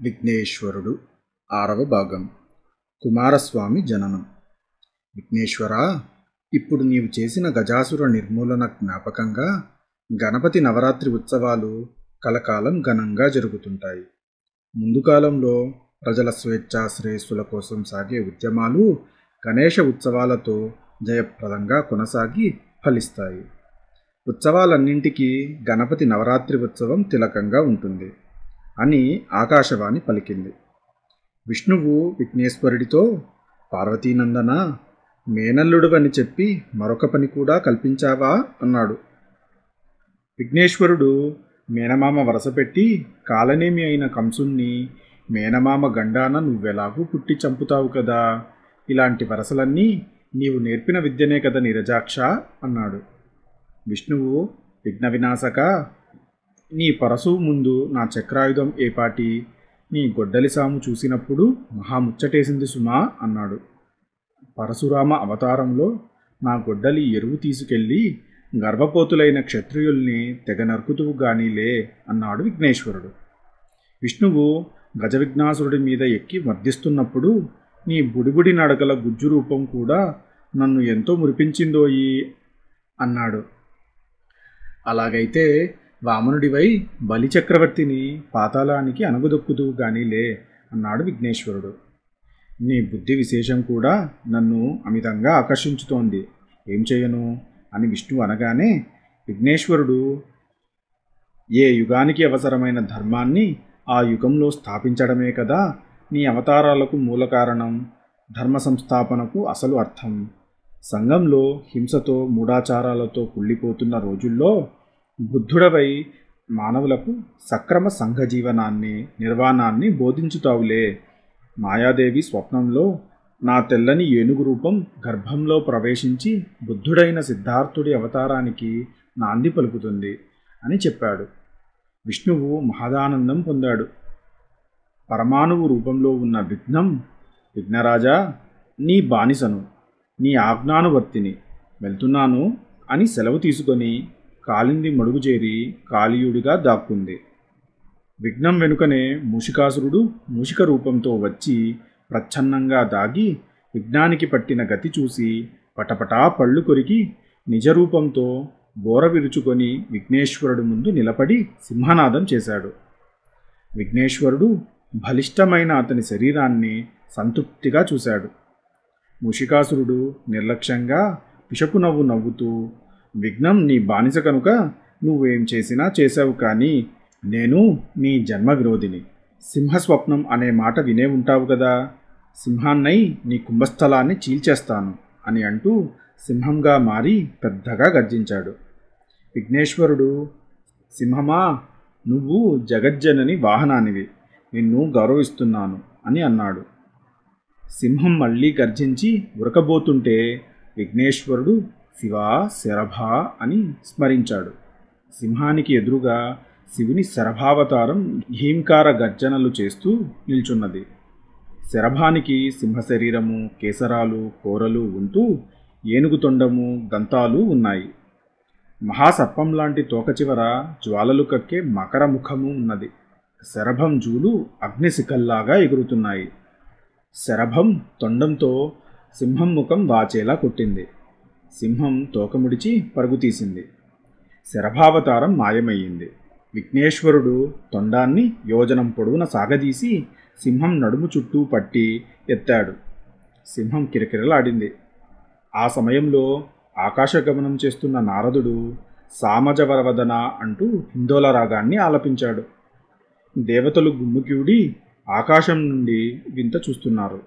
విఘ్నేశ్వరుడు. ఆరవ భాగం. కుమారస్వామి జననం. విఘ్నేశ్వరా ఇప్పుడు నీవు చేసిన గజాసుర నిర్మూలన జ్ఞాపకంగా గణపతి నవరాత్రి ఉత్సవాలు కలకాలం ఘనంగా జరుగుతుంటాయి. ముందు కాలంలో ప్రజల స్వేచ్ఛా శ్రేయస్సుల కోసం సాగే ఉద్యమాలు గణేష ఉత్సవాలతో జయప్రదంగా కొనసాగి ఫలిస్తాయి. ఉత్సవాలన్నింటికీ గణపతి నవరాత్రి ఉత్సవం తిలకంగా ఉంటుంది. అని ఆకాశవాణి పలికింది. విష్ణువు విఘ్నేశ్వరుడితో పార్వతీనందన మేనల్లుడువని చెప్పి మరొక పని కూడా కల్పించావా అన్నాడు. విఘ్నేశ్వరుడు మేనమామ వరసపెట్టి కాలనేమి అయిన కంసుణ్ణి మేనమామ గండాన నువ్వెలాగూ పుట్టి చంపుతావు కదా? ఇలాంటి వరసలన్నీ నీవు నేర్పిన విద్యనే కదా నిరజాక్ష అన్నాడు. విష్ణువు విఘ్న వినాశక నీ పరశు ముందు నా చక్రాయుధం ఏపాటి నీ గొడ్డలి సాము చూసినప్పుడు మహాముచ్చటేసింది సుమా అన్నాడు. పరశురామ అవతారంలో నా గొడ్డలి ఎరువు తీసుకెళ్ళి గర్భపోతులైన క్షత్రియుల్ని తెగ నరుకుతువు గానీలే అన్నాడు విఘ్నేశ్వరుడు. విష్ణువు గజవిఘ్నాసురుడి మీద ఎక్కి మర్దిస్తున్నప్పుడు నీ బుడిబుడి నడకల గుజ్జు రూపం కూడా నన్ను ఎంతో మురిపించిందోయి అన్నాడు. అలాగైతే వామనుడివై బలిచక్రవర్తిని పాతాళానికి అనగదొక్కుదువు గానీలే అన్నాడు విఘ్నేశ్వరుడు. నీ బుద్ధి విశేషం కూడా నన్ను అమితంగా ఆకర్షించుతోంది. ఏం చేయను? అని విష్ణు అనగానే విఘ్నేశ్వరుడు ఏ యుగానికి అవసరమైన ధర్మాన్ని ఆ యుగంలో స్థాపించడమే కదా నీ అవతారాలకు మూల కారణం ధర్మ సంస్థాపనకు అసలు అర్థం. సంఘంలో హింసతో మూఢాచారాలతో కుళ్ళిపోతున్న రోజుల్లో బుద్ధుడవై మానవులకు సక్రమ సంఘ జీవనాన్ని నిర్వాణాన్ని బోధించుతావులే. మాయాదేవి స్వప్నంలో నా తెల్లని ఏనుగు రూపం గర్భంలో ప్రవేశించి బుద్ధుడైన సిద్ధార్థుడి అవతారానికి నాంది పలుకుతుంది అని చెప్పాడు. విష్ణువు మహదానందం పొందాడు. పరమాణువు రూపంలో ఉన్న విఘ్నం విఘ్నరాజా నీ బానిసను నీ ఆజ్ఞానువర్తిని వెళ్తున్నాను అని సెలవు తీసుకొని కాలింది మడుగు చేరి కాళీయుడిగా దాక్కుంది. విఘ్నం వెనుకనే మూషికాసురుడు మూషిక రూపంతో వచ్చి ప్రచ్ఛన్నంగా దాగి విఘ్నానికి పట్టిన గతి చూసి పటపటా పళ్ళు కొరికి నిజరూపంతో బోర విరుచుకొని విఘ్నేశ్వరుడు ముందు నిలబడి సింహనాదం చేశాడు. విఘ్నేశ్వరుడు బలిష్టమైన అతని శరీరాన్ని సంతృప్తిగా చూశాడు. ముషికాసురుడు నిర్లక్ష్యంగా పిషపు నవ్వు నవ్వుతూ విఘ్నం నీ బానిస కనుక నువ్వేం చేసినా చేశావు కానీ నేను నీ జన్మ విరోధిని సింహస్వప్నం అనే మాట వినే ఉంటావు కదా. సింహాన్నై నీ కుంభస్థలాన్ని చీల్చేస్తాను అని అంటూ సింహంగా మారి పెద్దగా గర్జించాడు. విఘ్నేశ్వరుడు సింహమా నువ్వు జగజ్జనని వాహనానివి. నిన్ను గౌరవిస్తున్నాను అని అన్నాడు. సింహం మళ్ళీ గర్జించి ఉరకబోతుంటే విఘ్నేశ్వరుడు శివ శరభ అని స్మరించాడు. సింహానికి ఎదురుగా శివుని శరభావతారం హీంకార గర్జనలు చేస్తూ నిల్చున్నది. శరభానికి సింహ శరీరము కేసరాలు కోరలు ఉంటూ ఏనుగు తొండము దంతాలు ఉన్నాయి. మహాసర్పం లాంటి తోక చివర జ్వాలలు కక్కే మకర ముఖము ఉన్నది. శరభం జూలు అగ్నిశిఖల్లాగా ఎగురుతున్నాయి. శరభం తొండంతో సింహం ముఖం వాచేలా కొట్టింది. సింహం తోకముడిచి పరుగుతీసింది శరభావతారం మాయమయ్యింది. విఘ్నేశ్వరుడు తొండాన్ని యోజనం పొడవున సాగదీసి సింహం నడుము చుట్టూ పట్టి ఎత్తాడు. సింహం కిరకిరలాడింది. ఆ సమయంలో ఆకాశగమనం చేస్తున్న నారదుడు సామజవరవదన అంటూ హిందోల రాగాన్ని ఆలపించాడు. దేవతలు గుమ్ముకివుడి ఆకాశం నుండి వింత చూస్తున్నారు.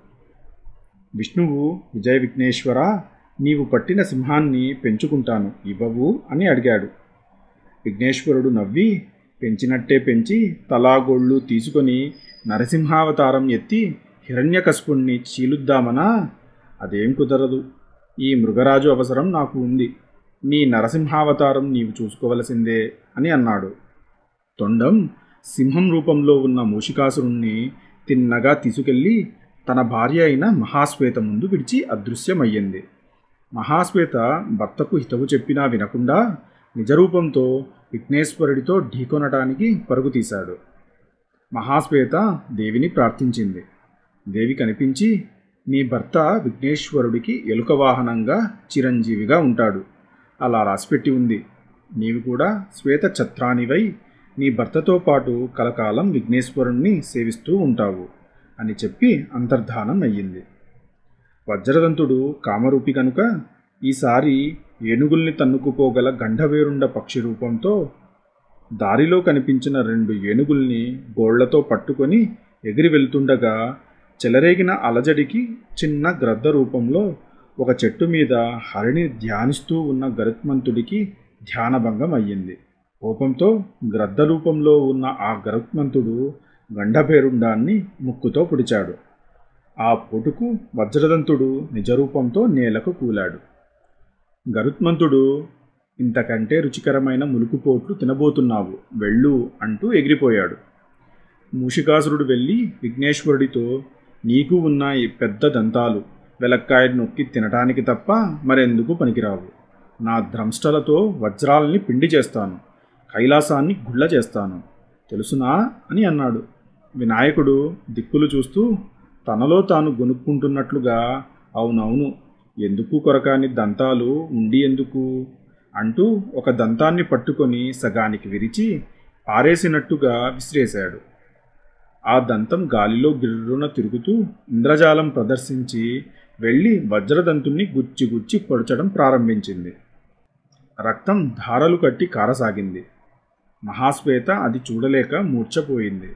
విష్ణువు విజయ విఘ్నేశ్వర నీవు పట్టిన సింహాన్ని పెంచుకుంటాను ఇవ్వవు అని అడిగాడు. విఘ్నేశ్వరుడు నవ్వి పెంచినట్టే పెంచి తలాగోళ్ళు తీసుకొని నరసింహావతారం ఎత్తి హిరణ్యకశపుణ్ణి చీలుద్దామనా? అదేం కుదరదు. ఈ మృగరాజు అవసరం నాకు ఉంది. నీ నరసింహావతారం నీవు చూసుకోవలసిందే అని అన్నాడు. తొండం సింహం రూపంలో ఉన్న మూషికాసురుణ్ణి తిన్నగా తీసుకెళ్ళి తన భార్య అయిన మహాశ్వేత ముందు విడిచి అదృశ్యమయ్యింది. మహాశ్వేత భర్తకు హితవు చెప్పినా వినకుండా నిజరూపంతో విఘ్నేశ్వరుడితో ఢీకొనటానికి పరుగు తీశాడు. మహాశ్వేత దేవిని ప్రార్థించింది. దేవి కనిపించి నీ భర్త విఘ్నేశ్వరుడికి ఎలుక వాహనంగా చిరంజీవిగా ఉంటాడు. అలా రాసిపెట్టి ఉంది. నీవు కూడా శ్వేత ఛత్రానివై నీ భర్తతో పాటు కలకాలం విఘ్నేశ్వరుణ్ణి సేవిస్తూ ఉంటావు అని చెప్పి అంతర్ధానం అయ్యింది. వజ్రదంతుడు కామరూపి కనుక ఈసారి ఏనుగుల్ని తన్నుకుపోగల గంఢవేరుండ పక్షి రూపంతో దారిలో కనిపించిన రెండు ఏనుగుల్ని గోళ్ళతో పట్టుకొని ఎగిరి వెళ్తుండగా చెలరేగిన అలజడికి చిన్న గ్రద్ద రూపంలో ఒక చెట్టు మీద హరిని ధ్యానిస్తూ ఉన్న గరుత్మంతుడికి ధ్యానభంగం అయ్యింది. కోపంతో గ్రద్ద రూపంలో ఉన్న ఆ గరుత్మంతుడు గండభేరుండాన్ని ముక్కుతో పుడిచాడు. ఆ పొటుకు వజ్రదంతుడు నిజరూపంతో నేలకు కూలాడు. గరుత్మంతుడు ఇంతకంటే రుచికరమైన ములుకుపోట్లు తినబోతున్నావు వెళ్ళు అంటూ ఎగిరిపోయాడు. మూషికాసురుడు వెళ్ళి విఘ్నేశ్వరుడితో నీకు ఉన్న ఈ పెద్ద దంతాలు వెలక్కాయడు నొక్కి తినటానికి తప్ప మరెందుకు పనికిరావు. నా ధ్రంష్టలతో వజ్రాలని పిండి చేస్తాను కైలాసాన్ని గుళ్ళ చేస్తాను తెలుసునా అని అన్నాడు. వినాయకుడు దిక్కులు చూస్తూ తనలో తాను గొనుక్కుంటున్నట్లుగా అవునవును ఎందుకు కొరకాని దంతాలు ఉండి ఎందుకు? అంటూ ఒక దంతాన్ని పట్టుకొని సగానికి విరిచి పారేసినట్టుగా విసిరేశాడు. ఆ దంతం గాలిలో గిర్రున తిరుగుతూ ఇంద్రజాలం ప్రదర్శించి వెళ్ళి వజ్రదంతుణ్ణి గుచ్చి గుచ్చి పొడచడం ప్రారంభించింది. రక్తం ధారలు కట్టి కారసాగింది. మహాశ్వేత అది చూడలేక మూర్ఛపోయింది.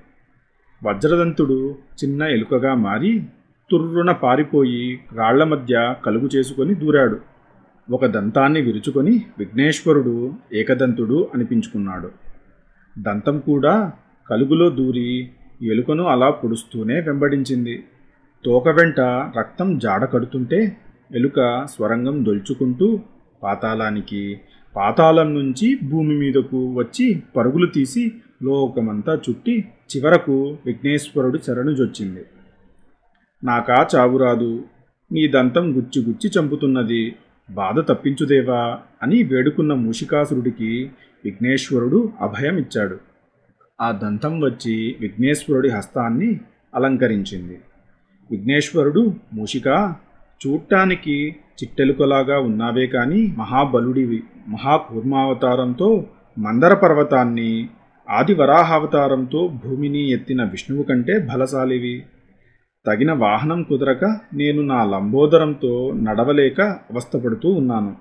వజ్రదంతుడు చిన్న ఎలుకగా మారి తుర్రున పారిపోయి రాళ్ళ మధ్య కలుగు చేసుకొని దూరాడు. ఒక దంతాన్ని విరుచుకొని విఘ్నేశ్వరుడు ఏకదంతుడు అనిపించుకున్నాడు. దంతం కూడా కలుగులో దూరి ఎలుకను అలా పొడుస్తూనే వెంబడించింది. తోక వెంట రక్తం జాడ కడుతుంటే ఎలుక స్వరంగం దొల్చుకుంటూ పాతాళానికి పాతాళం నుంచి భూమి మీదకు వచ్చి పరుగులు తీసి లోకమంతా చుట్టి చివరకు విఘ్నేశ్వరుడు చరణుజొచ్చింది నాకా చావురాదు నీ దంతం గుచ్చి గుచ్చి చంపుతున్నది. బాధ తప్పించుదేవా అని వేడుకున్న మూషికాసురుడికి విఘ్నేశ్వరుడు అభయం ఇచ్చాడు ఆ దంతం వచ్చి విఘ్నేశ్వరుడి హస్తాన్ని అలంకరించింది. విఘ్నేశ్వరుడు మూషిక చూడటానికి చిట్టెలుకలాగా ఉన్నావే కానీ మహాబలుడివి మహాకూర్మావతారంతో మందర పర్వతాన్ని ఆది వరాహావతారంతో భూమిని ఎత్తిన విష్ణువు కంటే బలశాలివి. తగిన వాహనం కుదరక నేను నా లంబోదరంతో నడవలేక అవస్థపడుతూ ఉన్నాను.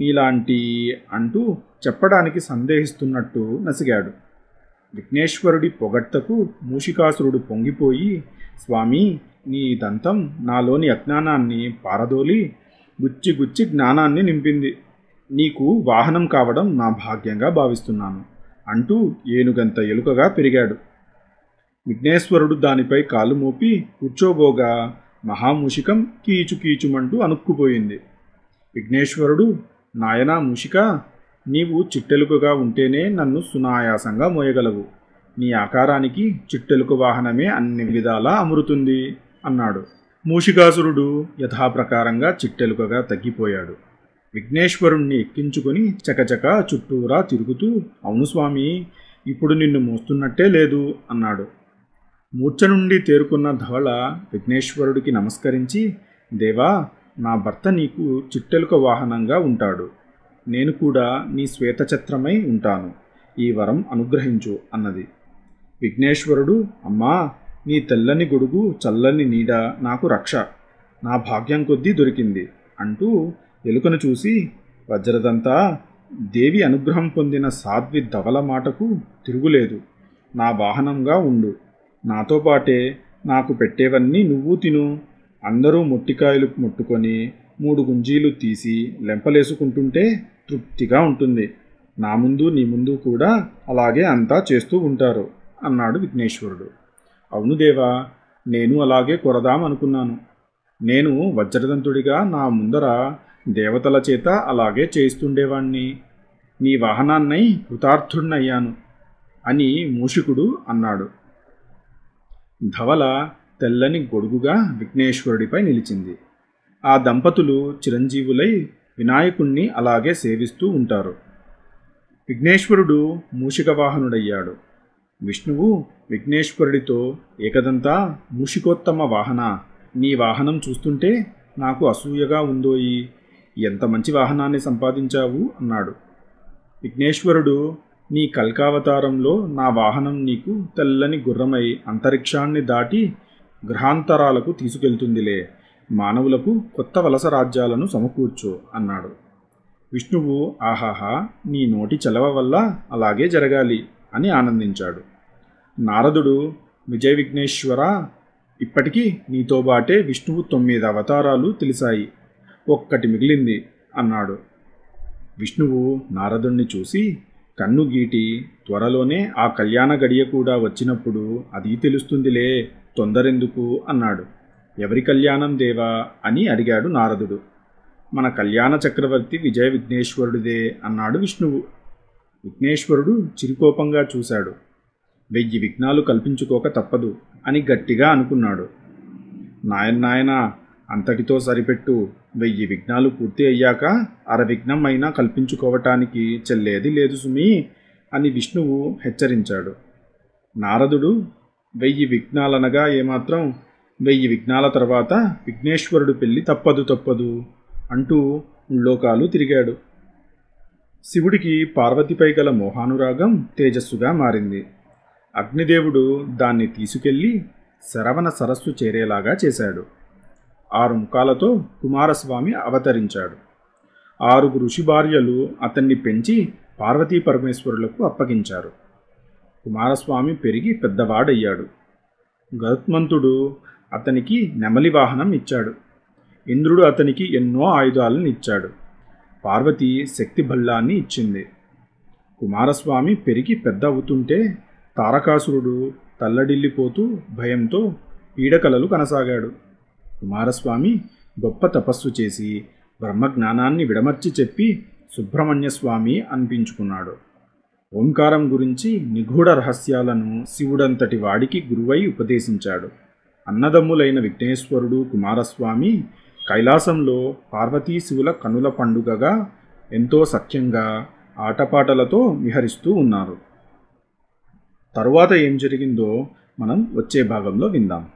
నీలాంటి అంటూ చెప్పడానికి సందేహిస్తున్నట్టు నసిగాడు. విఘ్నేశ్వరుడి పొగడ్తకు మూషికాసురుడు పొంగిపోయి స్వామి నీ దంతం నాలోని అజ్ఞానాన్ని పారదోలి గుచ్చి గుచ్చి జ్ఞానాన్ని నింపింది. నీకు వాహనం కావడం నా భాగ్యంగా భావిస్తున్నాను. అంటూ ఏనుగంత ఎలుకగా పెరిగాడు. విఘ్నేశ్వరుడు దానిపై కాలు మోపి కూర్చోబోగా మహాముషికం కీచు కీచుమంటూ అనుక్కుపోయింది విఘ్నేశ్వరుడు నాయనా మూషిక నీవు చిట్టెలుకగా ఉంటేనే నన్ను సునాయాసంగా మోయగలవు. నీ ఆకారానికి చిట్టెలుక వాహనమే అన్ని విధాలా అమరుతుంది అన్నాడు. మూషికాసురుడు యథాప్రకారంగా చిట్టెలుకగా తగ్గిపోయాడు. విఘ్నేశ్వరుణ్ణి ఎక్కించుకొని చకచక చుట్టూరా తిరుగుతూ అవును స్వామి ఇప్పుడు నిన్ను మోస్తున్నట్టే లేదు అన్నాడు. మూర్ఛ నుండి తేరుకున్న ధవళ విఘ్నేశ్వరుడికి నమస్కరించి దేవా నా భర్త నీకు చిట్టెలుక వాహనంగా ఉంటాడు. నేను కూడా నీ శ్వేతఛత్రమై ఉంటాను. ఈ వరం అనుగ్రహించు అన్నది. విఘ్నేశ్వరుడు అమ్మా నీ తెల్లని గొడుగు చల్లని నీడ నాకు రక్ష. నా భాగ్యం కొద్దీ దొరికింది అంటూ ఎలుకను చూసి వజ్రదంతా దేవి అనుగ్రహం పొందిన సాధ్వి ధవల మాటకు తిరుగులేదు. నా వాహనంగా ఉండు. నాతో పాటే నాకు పెట్టేవన్నీ నువ్వు తిను. అందరూ మొట్టికాయలు ముట్టుకొని మూడు గుంజీలు తీసి లెంపలేసుకుంటుంటే తృప్తిగా ఉంటుంది. నా ముందు నీ ముందు కూడా అలాగే అంతా చేస్తూ ఉంటారు అన్నాడు విఘ్నేశ్వరుడు. అవును దేవా నేను అలాగే కొరదాం అనుకున్నాను నేను వజ్రదంతుడిగా నా ముందర దేవతల చేత అలాగే చేయిస్తుండేవాణ్ణి. నీ వాహనాన్నై కృతార్థుణ్ణయ్యాను అని మూషికుడు అన్నాడు. ధవల తెల్లని గొడుగుగా విఘ్నేశ్వరుడిపై నిలిచింది. ఆ దంపతులు చిరంజీవులై వినాయకుణ్ణి అలాగే సేవిస్తూ ఉంటారు. విఘ్నేశ్వరుడు మూషిక వాహనుడయ్యాడు. విష్ణువు విఘ్నేశ్వరుడితో ఏకదంతా మూషికోత్తమ వాహన. నీ వాహనం చూస్తుంటే నాకు అసూయగా ఉందోయి. ఎంత మంచి వాహనాన్ని సంపాదించావు? అన్నాడు. విఘ్నేశ్వరుడు నీ కల్కావతారంలో నా వాహనం నీకు తెల్లని గుర్రమై అంతరిక్షాన్ని దాటి గ్రహాంతరాలకు తీసుకెళ్తుందిలే. మానవులకు కొత్త వలస రాజ్యాలను సమకూర్చు అన్నాడు. విష్ణువు ఆహాహా నీ నోటి చలవ వల్ల అలాగే జరగాలి అని ఆనందించాడు. నారదుడు విజయ విఘ్నేశ్వర ఇప్పటికీ నీతో బాటే విష్ణువు తొమ్మిది అవతారాలు తెలిసాయి. ఒక్కటి మిగిలింది అన్నాడు. విష్ణువు నారదుణ్ణి చూసి కన్ను గీటి త్వరలోనే ఆ కళ్యాణ గడియ కూడా వచ్చినప్పుడు అది తెలుస్తుందిలే తొందరెందుకు అన్నాడు. ఎవరి కళ్యాణం దేవా అని అడిగాడు నారదుడు. మన కళ్యాణ చక్రవర్తి విజయ విఘ్నేశ్వరుడిదే అన్నాడు విష్ణువు. విఘ్నేశ్వరుడు చిరుకోపంగా చూశాడు. వెయ్యి విఘ్నాలు కల్పించుకోక తప్పదు అని గట్టిగా అనుకున్నాడు. నాయన్నాయన అంతటితో సరిపెట్టు వెయ్యి విఘ్నాలు పూర్తి అయ్యాక అర విఘ్నం అయినా కల్పించుకోవటానికి చెల్లేది లేదు సుమి అని విష్ణువు హెచ్చరించాడు. నారదుడు వెయ్యి విఘ్నాలనగా ఏమాత్రం వెయ్యి విఘ్నాల తర్వాత విఘ్నేశ్వరుడు పెళ్ళి తప్పదు తప్పదు అంటూ లోకాలు తిరిగాడు. శివుడికి పార్వతిపై గల మోహానురాగం తేజస్సుగా మారింది. అగ్నిదేవుడు దాన్ని తీసుకెళ్ళి శరవణ సరస్సు చేరేలాగా చేశాడు. ఆరు ముఖాలతో కుమారస్వామి అవతరించాడు. ఆరుగురు ఋషి భార్యలు అతన్ని పెంచి పార్వతీ పరమేశ్వరులకు అప్పగించారు. కుమారస్వామి పెరిగి పెద్దవాడయ్యాడు. గరుత్మంతుడు అతనికి నెమలి వాహనం ఇచ్చాడు. ఇంద్రుడు అతనికి ఎన్నో ఆయుధాలను ఇచ్చాడు. పార్వతి శక్తి బల్లాన్ని ఇచ్చింది. కుమారస్వామి పెరిగి పెద్ద అవుతుంటే తారకాసురుడు తల్లడిల్లిపోతూ భయంతో పీడకలలు కనసాగాడు. కుమారస్వామి గొప్ప తపస్సు చేసి బ్రహ్మజ్ఞానాన్ని విడమర్చి చెప్పి సుబ్రహ్మణ్యస్వామి అనిపించుకున్నాడు. ఓంకారం గురించి నిగూఢ రహస్యాలను శివుడంతటి వాడికి గురువై ఉపదేశించాడు. అన్నదమ్ములైన విఘ్నేశ్వరుడు కుమారస్వామి కైలాసంలో పార్వతీ శివుల కనుల పండుగగా ఎంతో సఖ్యంగా ఆటపాటలతో విహరిస్తూ ఉన్నారు. తరువాత ఏం జరిగిందో మనం వచ్చే భాగంలో విందాం.